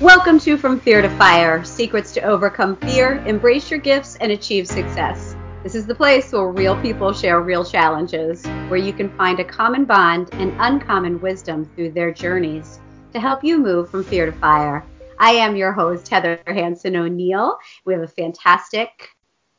Welcome to From Fear to Fire Secrets to Overcome Fear, Embrace Your Gifts, and Achieve Success. This is the place where real people share real challenges, where you can find a common bond and uncommon wisdom through their journeys to help you move from fear to fire. I am your host, Heather Hansen O'Neill. We have a fantastic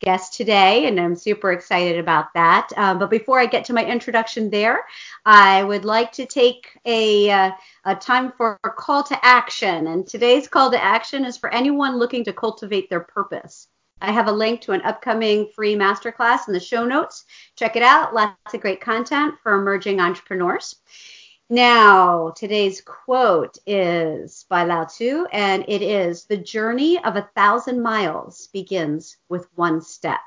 guest today, and I'm super excited about that. Um, but before I get to my introduction there, I would like to take a, uh, a time for a call to action. And today's call to action is for anyone looking to cultivate their purpose. I have a link to an upcoming free masterclass in the show notes. Check it out. Lots of great content for emerging entrepreneurs. Now, today's quote is by Lao Tzu, and it is The journey of a thousand miles begins with one step.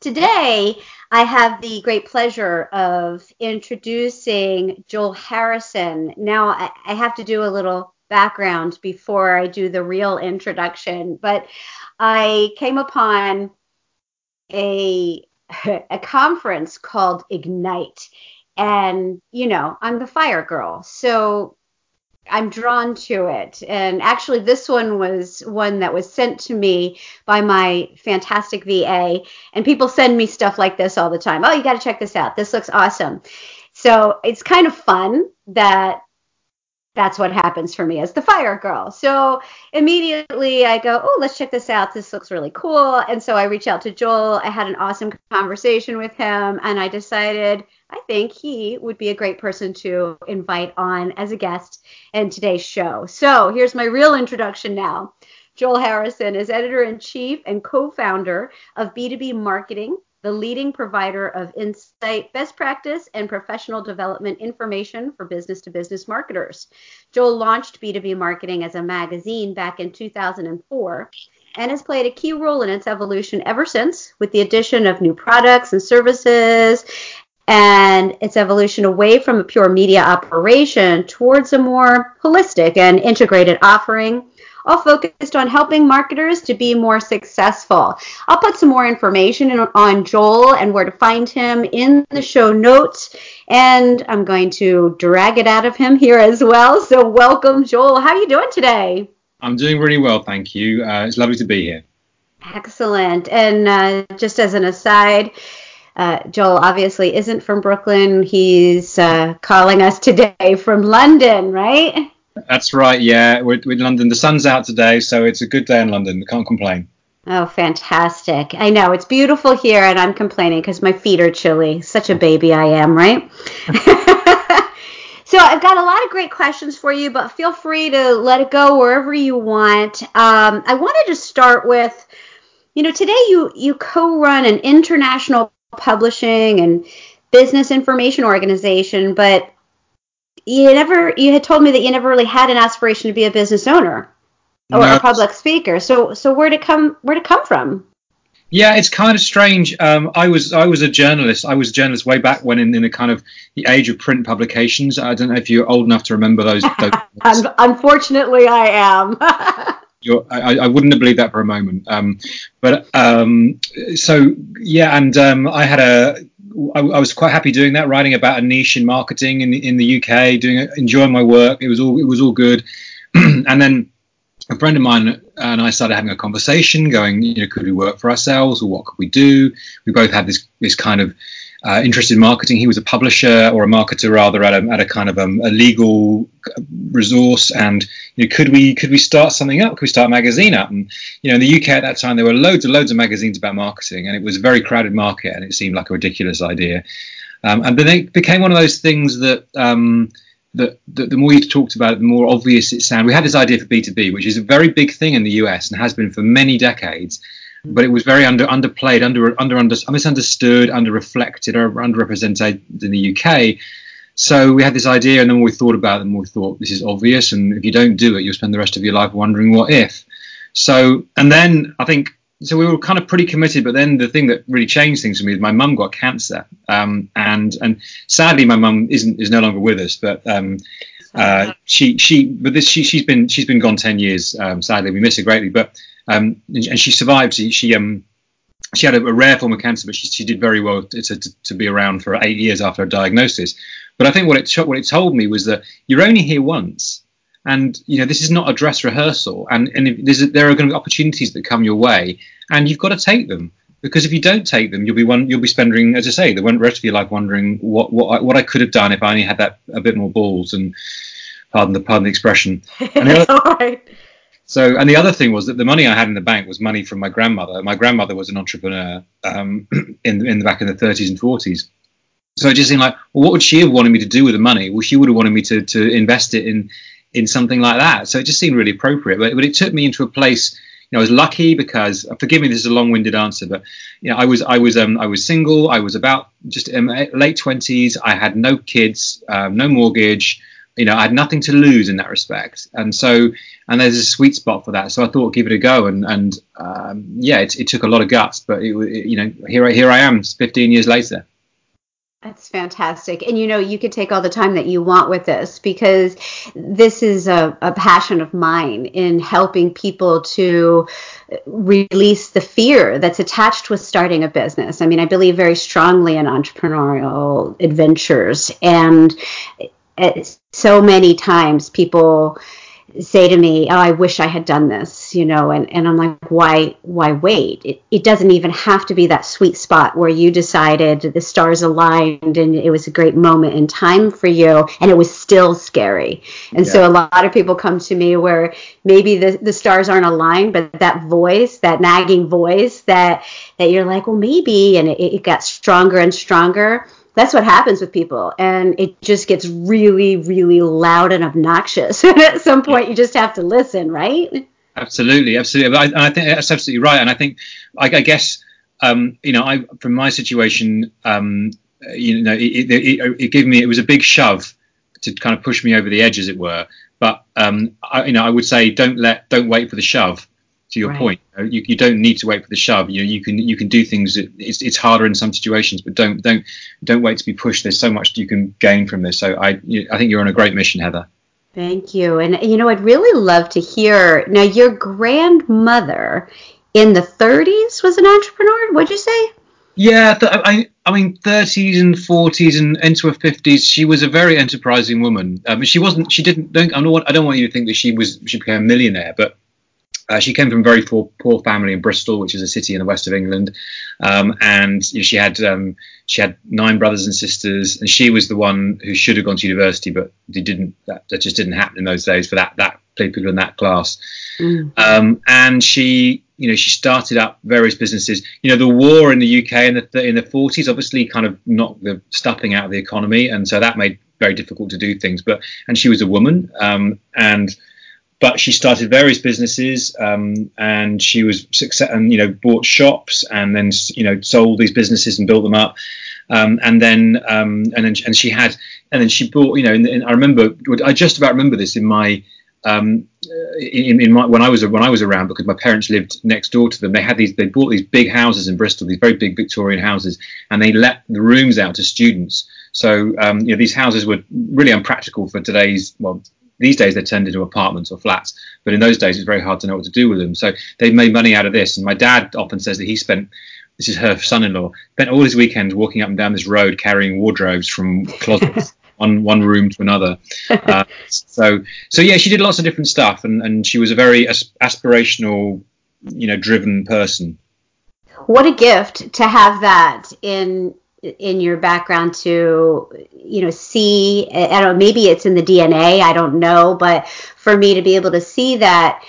Today, I have the great pleasure of introducing Joel Harrison. Now, I, have to do a little background before I do the real introduction, but I came upon a, a conference called Ignite and you know i'm the fire girl. So i'm drawn to it. And actually this one was one that was sent to me by my fantastic va and people send me stuff like this all the time. Oh you got to check this out. This looks awesome. So it's kind of fun that that's what happens for me as the fire girl. So immediately I go, oh, let's check this out. This looks really cool. And so I reach out to Joel. I had an awesome conversation with him, and I decided I think he would be a great person to invite on as a guest in today's show. So here's my real introduction now. Joel Harrison is editor in chief and co founder of B2B Marketing the leading provider of insight, best practice, and professional development information for business to business marketers. Joel launched B2B Marketing as a magazine back in 2004 and has played a key role in its evolution ever since with the addition of new products and services and its evolution away from a pure media operation towards a more holistic and integrated offering all focused on helping marketers to be more successful. I'll put some more information on Joel and where to find him in the show notes, and I'm going to drag it out of him here as well. So, welcome, Joel. How are you doing today? I'm doing really well, thank you. Uh, it's lovely to be here. Excellent. And uh, just as an aside, uh, Joel obviously isn't from Brooklyn. He's uh, calling us today from London, right? That's right. Yeah, we're, in London. The sun's out today, so it's a good day in London. Can't complain. Oh, fantastic. I know it's beautiful here, and I'm complaining because my feet are chilly. Such a baby I am, right? so I've got a lot of great questions for you, but feel free to let it go wherever you want. Um, I wanted to start with, you know, today you you co-run an international publishing and business information organization, but you never you had told me that you never really had an aspiration to be a business owner or no. a public speaker. So so where did come where it come from? Yeah, it's kind of strange. Um, I was I was a journalist. I was a journalist way back when in, in the kind of the age of print publications. I don't know if you're old enough to remember those. those Unfortunately, I am. I, I, wouldn't have believed that for a moment. Um, but um, so yeah, and um, I had a I, I, was quite happy doing that, writing about a niche in marketing in the, in the UK, doing enjoying my work. It was all it was all good. and then a friend of mine and I started having a conversation, going, you know, could we work for ourselves or what could we do? We both had this this kind of uh, interest in marketing. He was a publisher or a marketer rather at a, at a kind of um, a legal resource. And you know, could we could we start something up? Could we start a magazine up? And you know, in the UK at that time, there were loads and loads of magazines about marketing, and it was a very crowded market, and it seemed like a ridiculous idea. Um, and then it became one of those things that. Um, that, that the more you talked about it, the more obvious it sounded. We had this idea for B2B, which is a very big thing in the US and has been for many decades but it was very under underplayed, under under, under misunderstood, under reflected, or underrepresented in the UK. So we had this idea, and then we thought about it, and we thought this is obvious, and if you don't do it, you'll spend the rest of your life wondering what if. So, and then I think so we were kind of pretty committed, but then the thing that really changed things for me is my mum got cancer, um, and and sadly my mum isn't is no longer with us, but um, uh, she she but this she she's been she's been gone ten years. Um, sadly, we miss her greatly, but um, and, she survived. She, she um she had a, a, rare form of cancer, but she, she did very well to, to, to, be around for eight years after her diagnosis. But I think what it what it told me was that you're only here once, and you know this is not a dress rehearsal and and there are going to be opportunities that come your way and you've got to take them because if you don't take them you'll be one you'll be spending as i say the rest of your life wondering what what I, what I could have done if i only had that a bit more balls and pardon the pardon the expression and the other, so and the other thing was that the money i had in the bank was money from my grandmother my grandmother was an entrepreneur um, in in the back in the 30s and 40s so it just seemed like well what would she have wanted me to do with the money well she would have wanted me to to invest it in in something like that. So it just seemed really appropriate. But, but it took me into a place. You know, I was lucky because forgive me, this is a long-winded answer, but you know, I was I was um, I was single. I was about just late twenties. I had no kids, um, no mortgage. You know, I had nothing to lose in that respect, and so and there's a sweet spot for that. So I thought, give it a go, and and um, yeah, it, it, took a lot of guts, but it, it, you know, here I here I am, 15 years later. That's fantastic. And you know, you could take all the time that you want with this because this is a, a, passion of mine in helping people to release the fear that's attached with starting a business. I mean, I believe very strongly in entrepreneurial adventures. And so many times people say to me, "Oh, I wish I had done this," you know, and, and I'm like, "Why why wait? It, it doesn't even have to be that sweet spot where you decided the stars aligned and it was a great moment in time for you, and it was still scary." And yeah. so a lot of people come to me where maybe the the stars aren't aligned, but that voice, that nagging voice, that that you're like, "Well, maybe," and it, it got stronger and stronger that's what happens with people and it just gets really really loud and obnoxious. And at some point you just have to listen right? Absolutely absolutely. I, I think that's absolutely right. And i think i, I guess um, you know i from my situation um, you know it, it, it, it, gave me it was a big shove to kind of push me over the edge as it were. But um, I, you know i would say don't let don't wait for the shove to your right. point you, you don't need to wait for the shove you know you can you can do things it's, it's harder in some situations but don't don't don't wait to be pushed there's so much you can gain from this so i i think you're on a great mission heather thank you and you know i'd really love to hear now your grandmother in the 30s was an entrepreneur what'd you say yeah th- i I mean, 30s and 40s and into her 50s, she was a very enterprising woman. Um, she wasn't. She didn't. Don't, I don't want. I don't want you to think that she was. She became a millionaire, but uh, she came from a very poor, poor family in Bristol, which is a city in the west of England, um, and you know, she had um, she had nine brothers and sisters, and she was the one who should have gone to university, but they didn't. That, that just didn't happen in those days for that that people in that class. Mm. Um, and she, you know, she started up various businesses. You know, the war in the UK in the in the 40s obviously kind of knocked the stuffing out of the economy, and so that made very difficult to do things. But and she was a woman, um, and but she started various businesses um, and she was success and you know bought shops and then you know sold these businesses and built them up um, and then um, and then and she had and then she bought you know and, and I remember I just about remember this in my um, in, in my, when I was when I was around because my parents lived next door to them. They had these they bought these big houses in Bristol, these very big Victorian houses, and they let the rooms out to students. So um, you know these houses were really unpractical for today's well these days they're turned into apartments or flats, but in those days it's very hard to know what to do with them. So they made money out of this. And my dad often says that he spent this is her son-in-law spent all his weekends walking up and down this road carrying wardrobes from closets. one one room to another. Uh, so so yeah, she did lots of different stuff, and, and she was a very aspirational, you know, driven person. What a gift to have that in in your background to you know see i don't know maybe it's in the dna i don't know but for me to be able to see that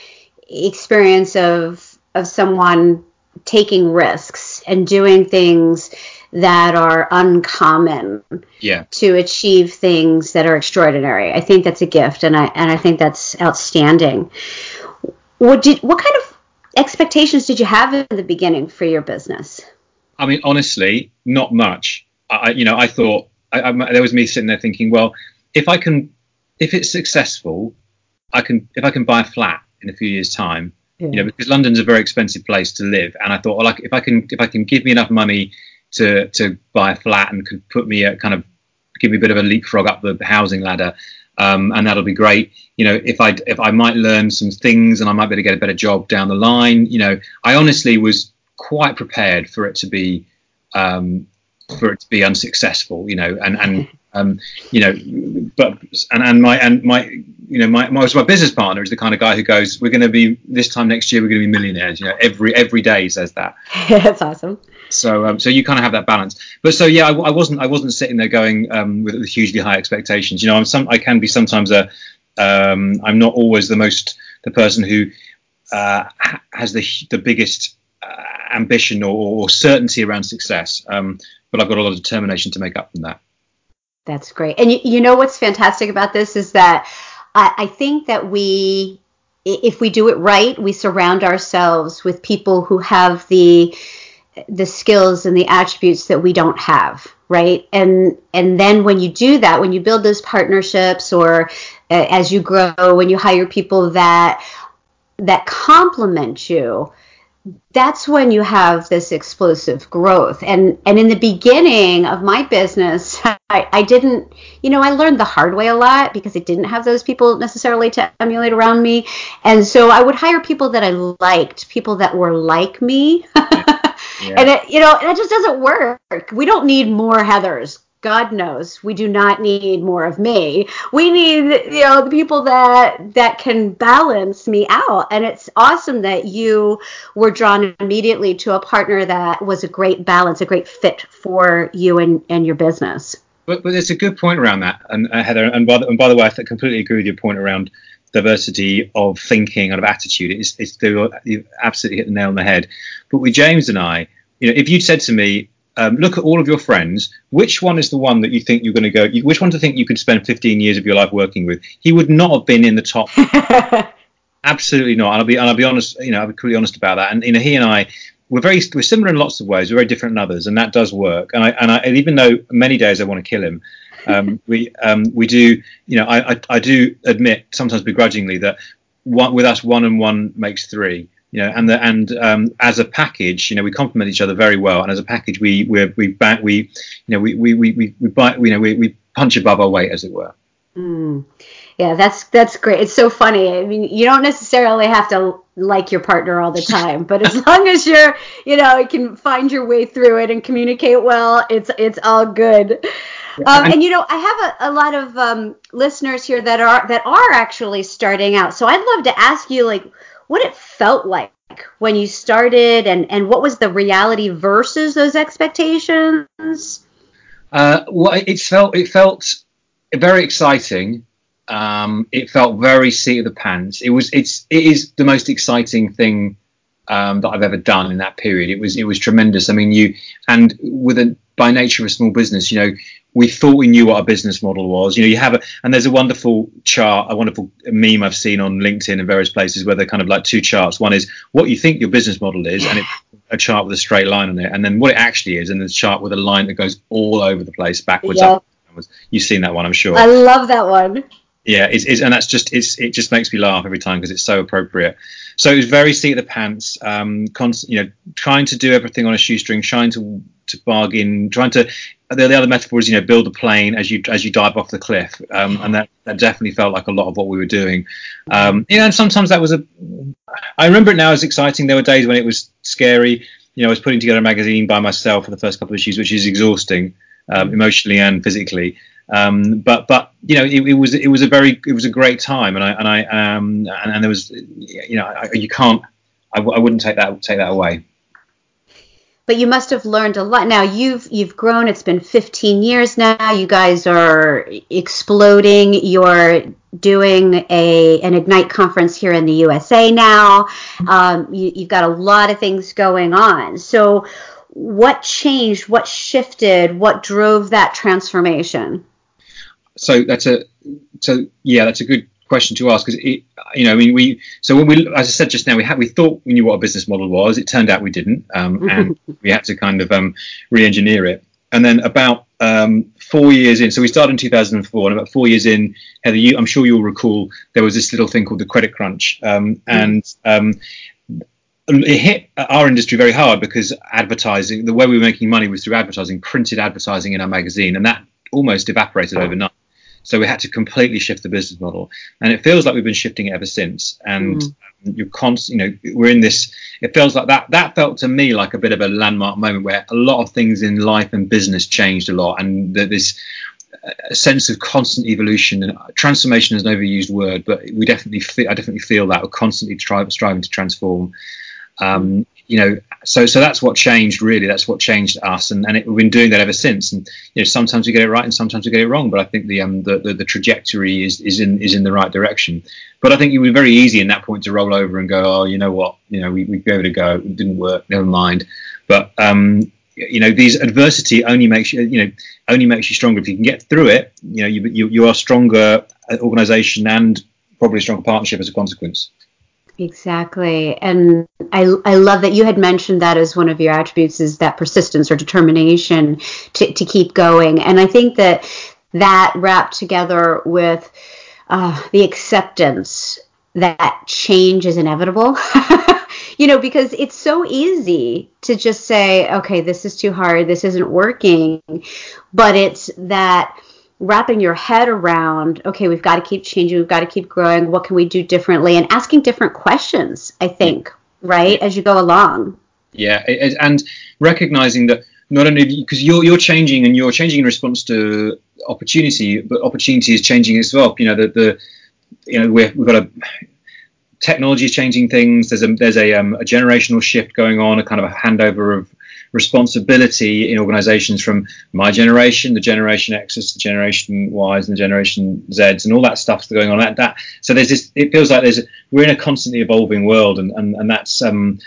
experience of of someone taking risks and doing things that are uncommon yeah. to achieve things that are extraordinary i think that's a gift and i and i think that's outstanding what did what kind of expectations did you have in the beginning for your business I mean, honestly, not much. I, you know, I thought I, I, there was me sitting there thinking, well, if I can, if it's successful, I can, if I can buy a flat in a few years' time, yeah. you know, because London's a very expensive place to live, and I thought, well, like, if I can, if I can give me enough money to to buy a flat and could put me a kind of give me a bit of a leapfrog up the housing ladder, um, and that'll be great. You know, if I if I might learn some things and I might be able to get a better job down the line. You know, I honestly was quite prepared for it to be um, for it to be unsuccessful, you know, and and um, you know, but and and my and my you know, my, my my business partner is the kind of guy who goes, "We're going to be this time next year. We're going to be millionaires." You know, every every day says that. That's awesome. So um, so you kind of have that balance. But so yeah, I, I wasn't I wasn't sitting there going um, with, with hugely high expectations. You know, I'm some I can be sometimes a um, I'm not always the most the person who uh, has the the biggest uh, ambition or, or, certainty around success. Um, but I've got a lot of determination to make up from that. That's great. And you, you know what's fantastic about this is that I, I think that we, if we do it right, we surround ourselves with people who have the the skills and the attributes that we don't have right and and then when you do that when you build those partnerships or uh, as you grow when you hire people that that complement you that's when you have this explosive growth. And and in the beginning of my business I, I didn't you know i learned the hard way a lot because i didn't have those people necessarily to emulate around me. And so i would hire people that i liked people that were like me. Yeah. and it, you know that just doesn't work. We don't need more heathers God knows we do not need more of me. We need, you know, the people that that can balance me out. And it's awesome that you were drawn immediately to a partner that was a great balance, a great fit for you and, and your business. But, but there's a good point around that, and uh, Heather. And by, the, and by the way, I completely agree with your point around diversity of thinking and of attitude. It's, it's you absolutely hit the nail on the head. But with James and I, you know, if you'd said to me, um, look at all of your friends. Which one is the one that you think you're going to go? Which one do you think you could spend 15 years of your life working with? He would not have been in the top. Absolutely not. And I'll be and I'll be honest. You know, I'll be completely honest about that. And you know, he and I. We're very we're similar in lots of ways. We're very different in others, and that does work. And I and, I, and even though many days I want to kill him, um, we um, we do. You know, I, I, I do admit sometimes begrudgingly that one, with us one and one makes three you know, and the, and um, as a package, you know, we complement each other very well. And as a package, we we we back we you know we we we we, we buy you know we, we punch above our weight, as it were. Mm. Yeah, that's that's great. It's so funny. I mean, you don't necessarily have to like your partner all the time, but as long as you're, you know, you can find your way through it and communicate well, it's it's all good. Um, and you know, I have a, a lot of um, listeners here that are that are actually starting out. So I'd love to ask you, like, what it felt like when you started and, and what was the reality versus those expectations? Uh, well, it felt it felt very exciting. Um, it felt very seat of the pants. It was it's it is the most exciting thing um, that I've ever done in that period. It was it was tremendous. I mean, you and with a by nature of a small business, you know, we thought we knew what our business model was. You know, you have a, and there's a wonderful chart, a wonderful meme I've seen on LinkedIn and various places where they're kind of like two charts. One is what you think your business model is, and it's a chart with a straight line on it, and then what it actually is, and the chart with a line that goes all over the place, backwards, yep. up. You've seen that one, I'm sure. I love that one. Yeah, it's, it's, and that's just it's, it just makes me laugh every time because it's so appropriate. So it was very seat of the pants, um, const, you know, trying to do everything on a shoestring, trying to to bargain, trying to. The, the other metaphor is, you know, build a plane as you as you dive off the cliff, um, and that, that definitely felt like a lot of what we were doing. Um, you know, and sometimes that was a. I remember it now as exciting. There were days when it was scary. You know, I was putting together a magazine by myself for the first couple of issues, which is exhausting, um, emotionally and physically. Um, but but you know it, it, was it was a very it was a great time and I and I um and, and there was you know I, you can't I w- I wouldn't take that take that away but you must have learned a lot. Now you've you've grown. It's been 15 years now. You guys are exploding. You're doing a an Ignite conference here in the USA now. Um, you, you've got a lot of things going on. So, what changed? What shifted? What drove that transformation? So that's a so yeah, that's a good question to ask because it, you know, I mean, we so when we, as I said just now, we had we thought we knew what a business model was. It turned out we didn't, um, and we had to kind of um, re-engineer it. And then about um, four years in, so we started in 2004, and about four years in, Heather, you, I'm sure you'll recall there was this little thing called the credit crunch, um, and um, it hit our industry very hard because advertising, the way we were making money was through advertising, printed advertising in our magazine, and that almost evaporated overnight. So we had to completely shift the business model, and it feels like we've been shifting it ever since. And mm. you're constant, you know, we're in this. It feels like that. That felt to me like a bit of a landmark moment where a lot of things in life and business changed a lot, and this a sense of constant evolution and transformation is an overused word, but we definitely feel, I definitely feel that we're constantly try, striving to transform. Um, you know, so so that's what changed really. That's what changed us, and, and it, we've been doing that ever since. And you know, sometimes we get it right, and sometimes we get it wrong. But I think the um the, the, the trajectory is, is in is in the right direction. But I think it would be very easy in that point to roll over and go, oh, you know what, you know, we we gave it a go, it didn't work, never mind. But um, you know, these adversity only makes you you know only makes you stronger if you can get through it. You know, you you, you are stronger uh, organisation and probably a stronger partnership as a consequence. Exactly. And I, I love that you had mentioned that as one of your attributes is that persistence or determination to, to keep going. And I think that that wrapped together with uh, the acceptance that change is inevitable. you know, because it's so easy to just say, okay, this is too hard, this isn't working. But it's that wrapping your head around okay we've got to keep changing we've got to keep growing what can we do differently and asking different questions i think right as you go along. Yeah and recognizing that not only because you're you're changing and you're changing in response to opportunity but opportunity is changing as well you know the the you know we've, we've got a technology is changing things there's a there's a, um, a generational shift going on a kind of a handover of responsibility in organizations from my generation, the generation X's, the generation Y's, and the generation Z's, and all that stuff's going on. That, that so there's this. It feels like there's we're in a constantly evolving world, and and, and that's um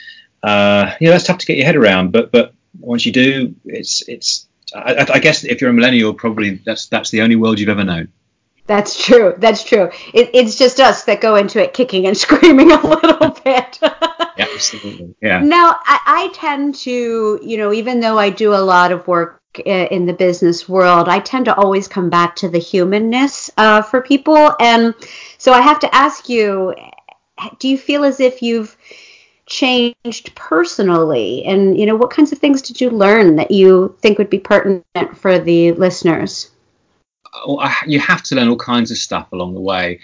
uh you know that's tough to get your head around. But but once you do, it's it's I, I guess if you're a millennial, probably that's that's the only world you've ever known. That's true. That's true. It, it's just us that go into it kicking and screaming a little bit. absolutely. Yeah. Now, I, I, tend to, you know, even though I do a lot of work in the business world, I tend to always come back to the humanness uh, for people. And so I have to ask you do you feel as if you've changed personally? And, you know, what kinds of things did you learn that you think would be pertinent for the listeners? You have to learn all kinds of stuff along the way.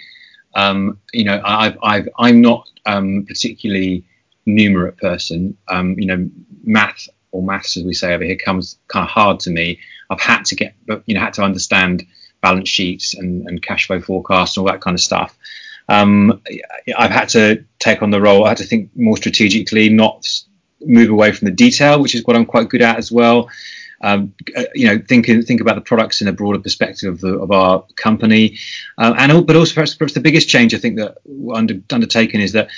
Um, you know, I've, I'm not um, particularly numerate person. Um, you know, math or maths, as we say over here, comes kind of hard to me. I've had to get, you know, had to understand balance sheets and, and cash flow forecasts and all that kind of stuff. Um, I've had to take on the role. I had to think more strategically, not move away from the detail, which is what I'm quite good at as well um, uh, you know, think think about the products in a broader perspective of, the, of our company, uh, and but also perhaps, perhaps, the biggest change I think that under, undertaken is that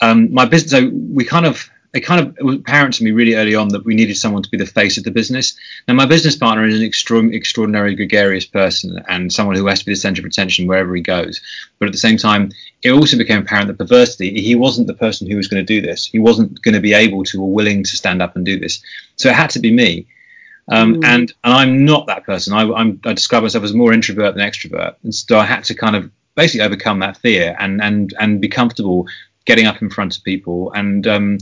um, my business. So we kind of it kind of it was apparent to me really early on that we needed someone to be the face of the business. Now, my business partner is an extra- extraordinary, gregarious person and someone who has to be the center of attention wherever he goes. But at the same time, it also became apparent that perversity, he wasn't the person who was going to do this. He wasn't going to be able to or willing to stand up and do this. So it had to be me. Um, mm. and, and I'm not that person. I, I'm, I describe myself as more introvert than extrovert, and so I had to kind of basically overcome that fear and and and be comfortable getting up in front of people and um,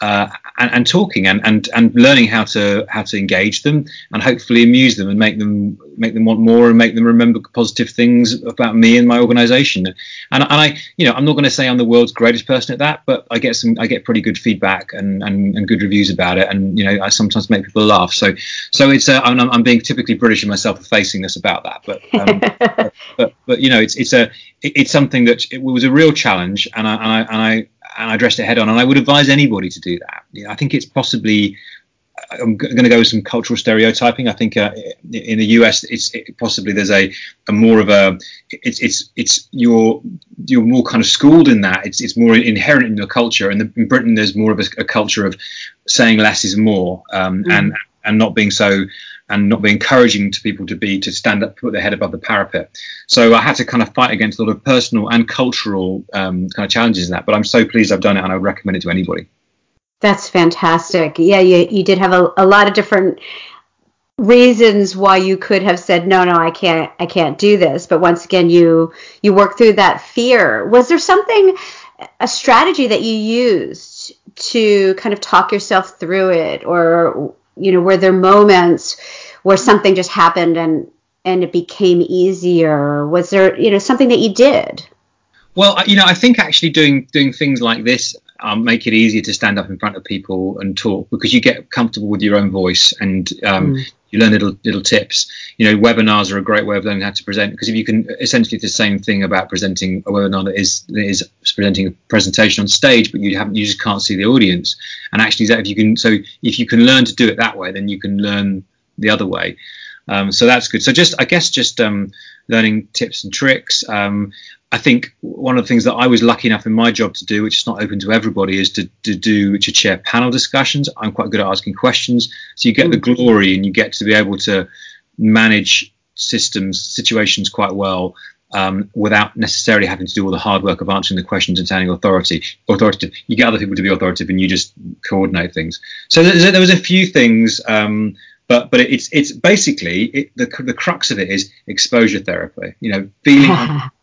uh, and, and, talking and, and and learning how to how to engage them and hopefully amuse them and make them make them want more and make them remember positive things about me and my organization. And, and I you know I'm not going to say I'm the world's greatest person at that but I get some I get pretty good feedback and, and, and good reviews about it. And you know I sometimes make people laugh. So so it's uh, I'm, I'm being typically British in myself for facing this about that. But, um, but, but, but you know it's it's a it's something that it was a real challenge. And I and I, and I and I addressed it head on. And I would advise anybody to do that. I think it's possibly. I'm going to go with some cultural stereotyping. I think uh, in the US, it's it, possibly there's a, a, more of a it's it's it's you're you're more kind of schooled in that. It's it's more inherent in your culture. And in Britain, there's more of a, a culture of saying less is more, um, mm. and and not being so and not be encouraging to people to be to stand up, put their head above the parapet. So I had to kind of fight against a lot of personal and cultural um, kind of challenges in that. But I'm so pleased I've done it, and I would recommend it to anybody. That's fantastic. Yeah, you you did have a, a lot of different reasons why you could have said no no i can't i can't do this but once again you you work through that fear was there something a strategy that you used to kind of talk yourself through it or you know, were there moments where something just happened and and it became easier? Was there, you know, something that you did? Well, you know, I think actually doing doing things like this um, make it easier to stand up in front of people and talk because you get comfortable with your own voice and um, mm. You learn little little tips. You know, webinars are a great way of learning how to present because if you can essentially the same thing about presenting a webinar that is that is presenting a presentation on stage, but you haven't you just can't see the audience. And actually, that if you can so if you can learn to do it that way, then you can learn the other way. Um, so that's good. So just I guess just um, learning tips and tricks. Um, I think one of the things that I was lucky enough in my job to do, which is not open to everybody, is to, to do to chair panel discussions. I'm quite good at asking questions, so you get the mm. glory and you get to be able to manage systems situations quite well um, without necessarily having to do all the hard work of answering the questions and sounding authority authoritative. You get other people to be authoritative, and you just coordinate things. So there, there was a few things. Um, but but it's it's basically it, the the crux of it is exposure therapy. You know, feeling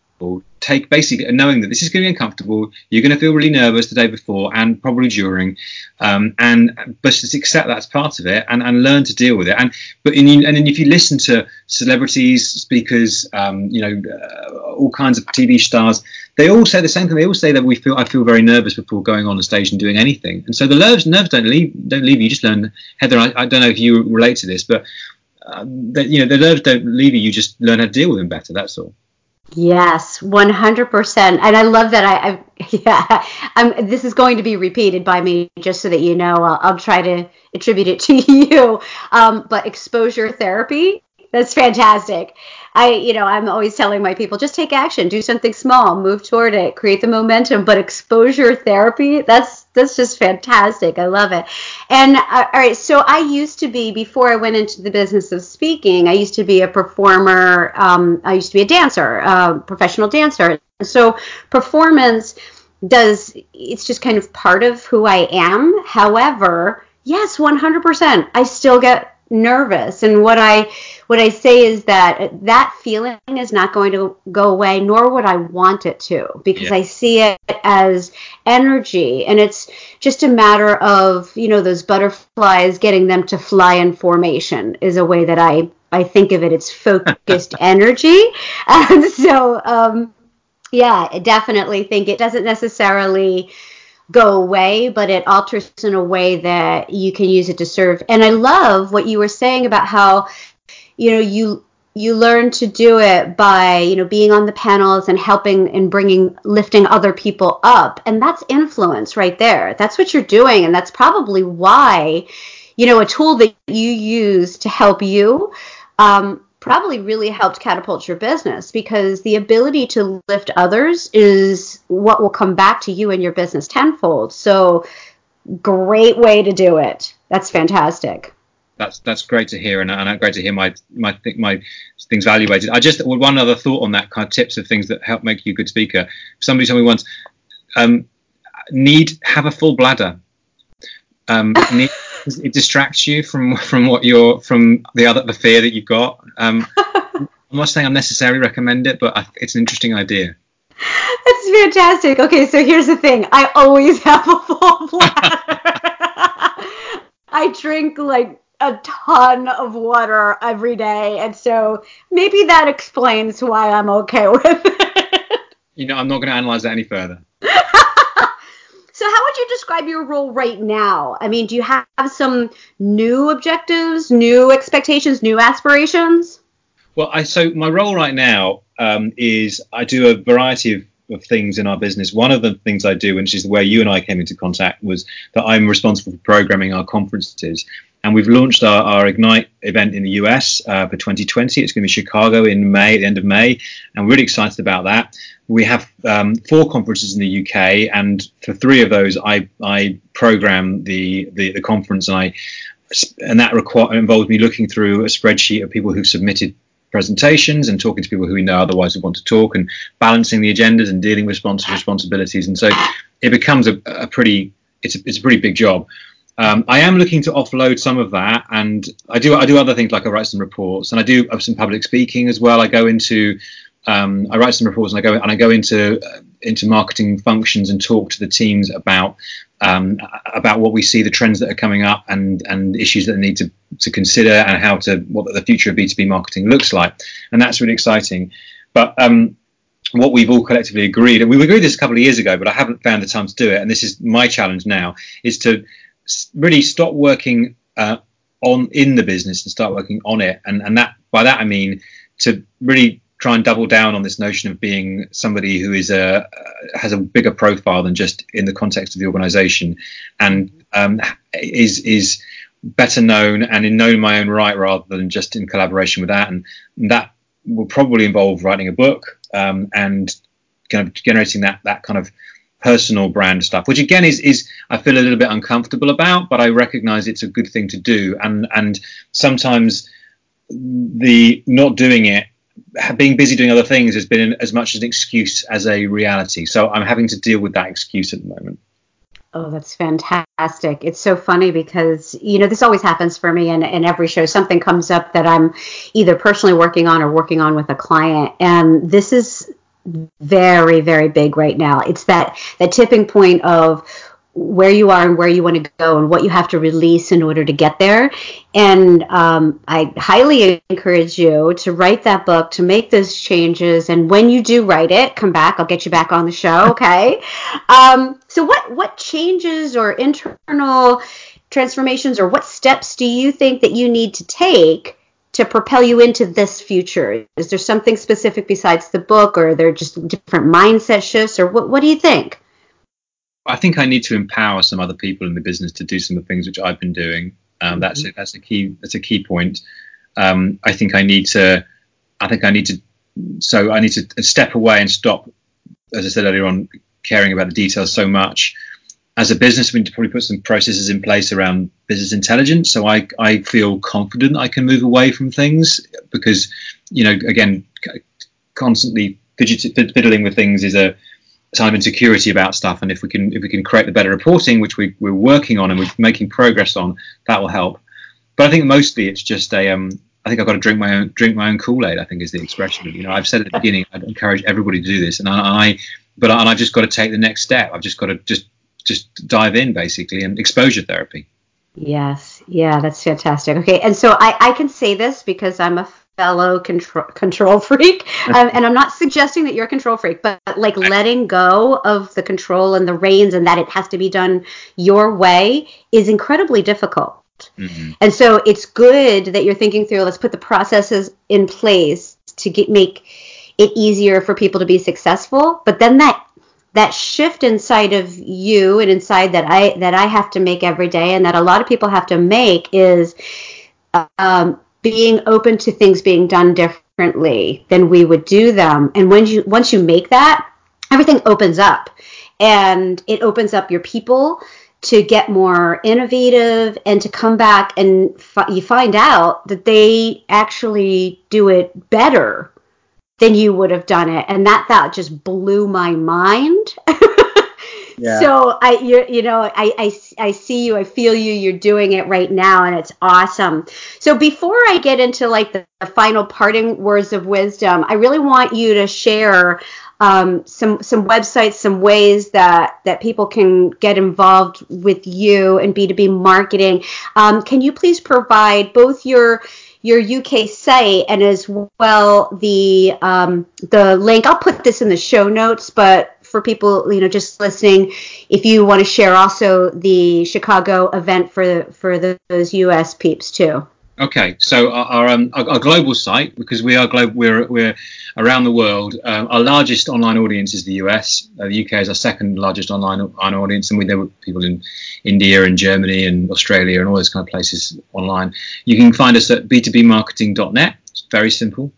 take basically knowing that this is going to be uncomfortable you're going to feel really nervous the day before and probably during um, and but just accept that's part of it and, and learn to deal with it. And but in, and then if you listen to celebrities speakers um, you know uh, all kinds of tv stars they all say the same thing. They all say that we feel i feel very nervous before going on the stage and doing anything. And so the nerves nerves don't leave don't leave you, you just learn heather I, I don't know if you relate to this but uh, that you know the nerves don't leave you. You just learn how to deal with them better. That's all Yes, 100%. And I love that. I, I yeah, I'm, this is going to be repeated by me just so that you know. I'll, I'll try to attribute it to you. Um, but exposure therapy, that's fantastic. I, you know, I'm always telling my people just take action, do something small, move toward it, create the momentum. But exposure therapy, that's that's just fantastic. I love it. And uh, all right, so I used to be before I went into the business of speaking. I used to be a performer. Um, I used to be a dancer, uh, professional dancer. So performance does it's just kind of part of who I am. However, yes, 100%. I still get nervous. And what i what i say is that that feeling is not going to go away nor would i want it to because yeah. i see it as energy. And it's just a matter of you know those butterflies getting them to fly in formation is a way that i i think of it. It's focused energy. And so um yeah I definitely think it doesn't necessarily go away, but it alters in a way that you can use it to serve. And I love what you were saying about how, you know, you you learn to do it by you know being on the panels and helping and bringing lifting other people up. And that's influence right there. That's what you're doing. And that's probably why you know a tool that you use to help you um, probably really helped catapult your business because the ability to lift others is what will come back to you and your business tenfold. So, great way to do it. That's fantastic. That's that's great to hear, and, and great to hear my my my things evaluated. I just one other thought on that kind of tips of things that help make you a good speaker. Somebody told me once, um, need have a full bladder. Um, need, it distracts you from from what you're from the other the fear that you've got. Um, I'm not saying I necessarily recommend it, but I, it's an interesting idea. That's fantastic. Okay, so here's the thing. I always have a full bladder. I drink like a ton of water every day, and so maybe that explains why I'm okay with it. You know, I'm not going to analyze that any further. So, how would you describe your role right now? I mean, do you have some new objectives, new expectations, new aspirations? Well, I so my role right now um, is I do a variety of, of things in our business. One of the things I do, which is where you and I came into contact, was that I'm responsible for programming our conferences. And we've launched our, our Ignite event in the US uh, for 2020. It's going to be Chicago in May, at the end of May, and we're really excited about that. We have um, four conferences in the UK, and for three of those, I I program the the, the conference, and I and that require, involves me looking through a spreadsheet of people who've submitted presentations and talking to people who we know otherwise would want to talk and balancing the agendas and dealing with sponsors responsibilities. And so it becomes a, a pretty it's a, it's a pretty big job um, I am looking to offload some of that, and I do I do other things like I write some reports, and I do some public speaking as well. I go into um, I write some reports and I go and I go into uh, into marketing functions and talk to the teams about um, about what we see the trends that are coming up and and issues that they need to to consider and how to what the future of B2B marketing looks like and that's really exciting but um, what we've all collectively agreed and we agreed this a couple of years ago but I haven't found the time to do it and this is my challenge now is to really stop working uh, on in the business and start working on it. And and that by that I mean to really try and double down on this notion of being somebody who is a uh, has a bigger profile than just in the context of the organisation, and um, is is better known and in known my own right rather than just in collaboration with that. And that will probably involve writing a book um, and kind of generating that that kind of personal brand stuff, which again is is I feel a little bit uncomfortable about, but I recognise it's a good thing to do. And and sometimes the not doing it being busy doing other things has been as much an excuse as a reality. So I'm having to deal with that excuse at the moment. Oh, that's fantastic. It's so funny because, you know, this always happens for me in, in every show. Something comes up that I'm either personally working on or working on with a client. And this is very, very big right now. It's that, that tipping point of where you are and where you want to go and what you have to release in order to get there. And um, I highly encourage you to write that book, to make those changes. And when you do write it, come back. I'll get you back on the show. Okay. um, so what what changes or internal transformations or what steps do you think that you need to take to propel you into this future? Is there something specific besides the book, or are there just different mindset shifts, or what? What do you think? I think I need to empower some other people in the business to do some of the things which I've been doing. Um, that's mm-hmm. a, that's a key that's a key point. Um, I think I need to I think I need to so I need to step away and stop, as I said earlier on, caring about the details so much. As a business, we need to probably put some processes in place around business intelligence. So I I feel confident I can move away from things because you know again constantly fiddling with things is a time insecurity about stuff. And if we can if we can create the better reporting which we, we're working on and we're making progress on that will help. But i think mostly it's just a um i think i've got to drink my own drink my own kool-aid i think is the expression. You know i've said at the beginning i'd encourage everybody to do this. And i, I but I, and i've just got to take the next step. I've just got to just just dive in basically and exposure therapy. Yes. Yeah that's fantastic. Okay and so i i can say this because i'm a fellow control control freak um, and i'm not suggesting that you're a control freak but like letting go of the control and the reins and that it has to be done your way is incredibly difficult. Mm-hmm. and so it's good that you're thinking through let's put the processes in place to get make it easier for people to be successful but then that that shift inside of you and inside that i that i have to make every day and that a lot of people have to make is um, being open to things being done differently than we would do them. And when you once you make that, everything opens up and it opens up your people to get more innovative and to come back and fi- you find out that they actually do it better than you would have done it and that thought just blew my mind Yeah. So I, you, you know, I, I, I see you, I feel you, you're doing it right now, and it's awesome. So before I get into like the, the final parting words of wisdom, I really want you to share um, some some websites, some ways that that people can get involved with you and B2B marketing. Um, can you please provide both your your UK site and as well the um, the link? I'll put this in the show notes, but for people, you know, just listening, if you want to share also the Chicago event for for those US peeps too. Okay, so our our, um, our, our, global site because we are global, we're we're around the world. Um, our largest online audience is the US. Uh, the UK is our second largest online, online audience, and we there were people in India and Germany and Australia and all those kind of places online. You can find us at b2bmarketing.net. It's very simple.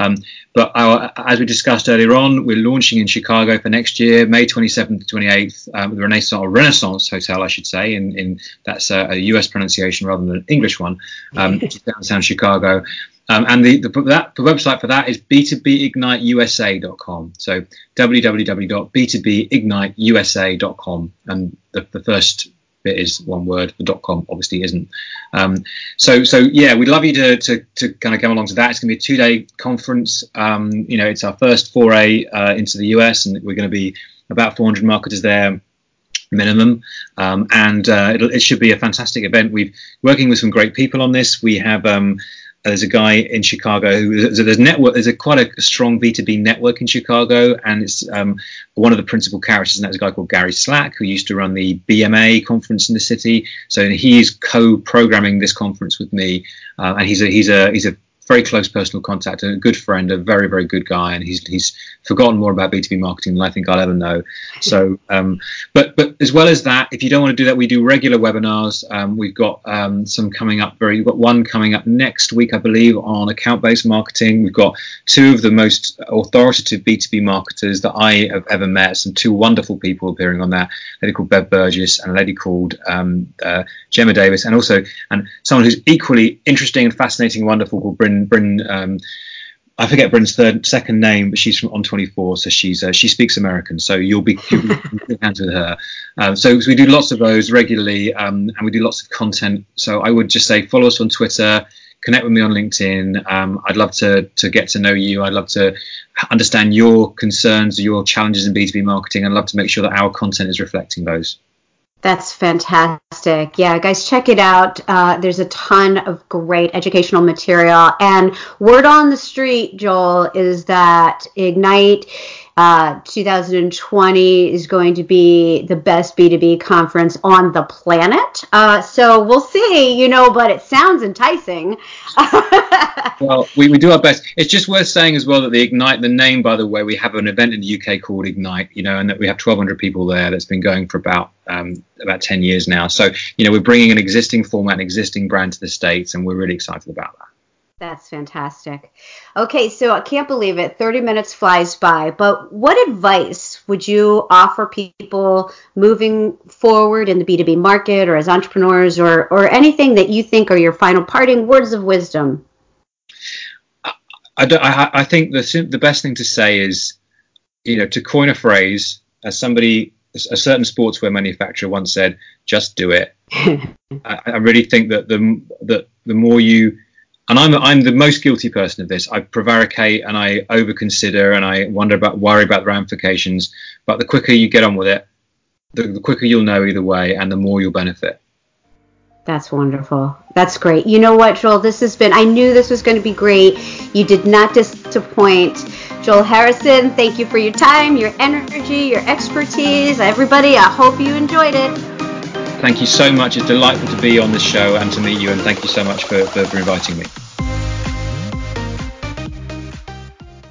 Um, but our, as we discussed earlier on, we're launching in Chicago for next year, May 27th to 28th, um, the Renaissance, Renaissance Hotel, I should say, in, in that's a, a, US pronunciation rather than an English one, um, downtown Chicago. Um, and the, the, that, the website for that is b2bigniteusa.com. So www.b2bigniteusa.com. And the, the first bit is one word. The dot com obviously isn't. Um, so so yeah, we'd love you to, to, to kind of come along to that. It's going to be a two day conference. Um, you know, it's our first foray uh, into the US, and we're going to be about 400 marketers there minimum. Um, and uh, it should be a fantastic event. We're working with some great people on this. We have um, there's a guy in Chicago who there's a network. There's a quite a strong B2B network in Chicago, and it's um, one of the principal characters. And that's a guy called Gary Slack, who used to run the BMA conference in the city. So he is co-programming this conference with me, uh, and he's a he's a he's a very close personal contact, a good friend, a very very good guy, and he's he's forgotten more about B2B marketing than I think I'll ever know. So, um, but but as well as that, if you don't want to do that, we do regular webinars. Um, we've got um, some coming up. Very, we've got one coming up next week, I believe, on account-based marketing. We've got two of the most authoritative B2B marketers that I have ever met. Some two wonderful people appearing on that. A lady called Bev Burgess and a lady called um, uh, Gemma Davis, and also and someone who's equally interesting and fascinating and wonderful called Bryn Bryn. Um, I forget Bryn's third second name, but she's from ON24, so she's uh, she speaks American, so you'll be, hands with her. Um, so, so, we do lots of those regularly, um, and we do lots of content. So I would just say follow us on Twitter, connect with me on LinkedIn. Um, I'd love to to get to know you. I'd love to understand your concerns, your challenges in B2B marketing. And I'd love to make sure that our content is reflecting those. That's fantastic. Yeah, guys, check it out. Uh, there's a ton of great educational material. And word on the street, Joel, is that Ignite uh, 2020 is going to be the best B2B conference on the planet. Uh, so we'll see, you know, but it sounds enticing. well, we, we do our best. It's just worth saying as well that the Ignite, the name, by the way, we have an event in the UK called Ignite, you know, and that we have 1,200 people there that's been going for about um, about 10 years now. So, you know, we're bringing an existing format, an existing brand to the States, and we're really excited about that. That's fantastic. Okay, so I can't believe it. 30 minutes flies by, but what advice would you offer people moving forward in the B2B market or as entrepreneurs or, or anything that you think are your final parting words of wisdom? I, I, I think the, the best thing to say is, you know, to coin a phrase, as somebody, a certain sportswear manufacturer once said, just do it. I, I really think that the, that the more you and I'm I'm the most guilty person of this. I prevaricate and I overconsider and I wonder about worry about the ramifications. But the quicker you get on with it, the, the quicker you'll know either way, and the more you'll benefit. That's wonderful. That's great. You know what, Joel? This has been. I knew this was going to be great. You did not disappoint. Joel Harrison, thank you for your time, your energy, your expertise. Everybody, I hope you enjoyed it. Thank you so much. It's delightful to be on this show and to meet you, and thank you so much for, for, for inviting me.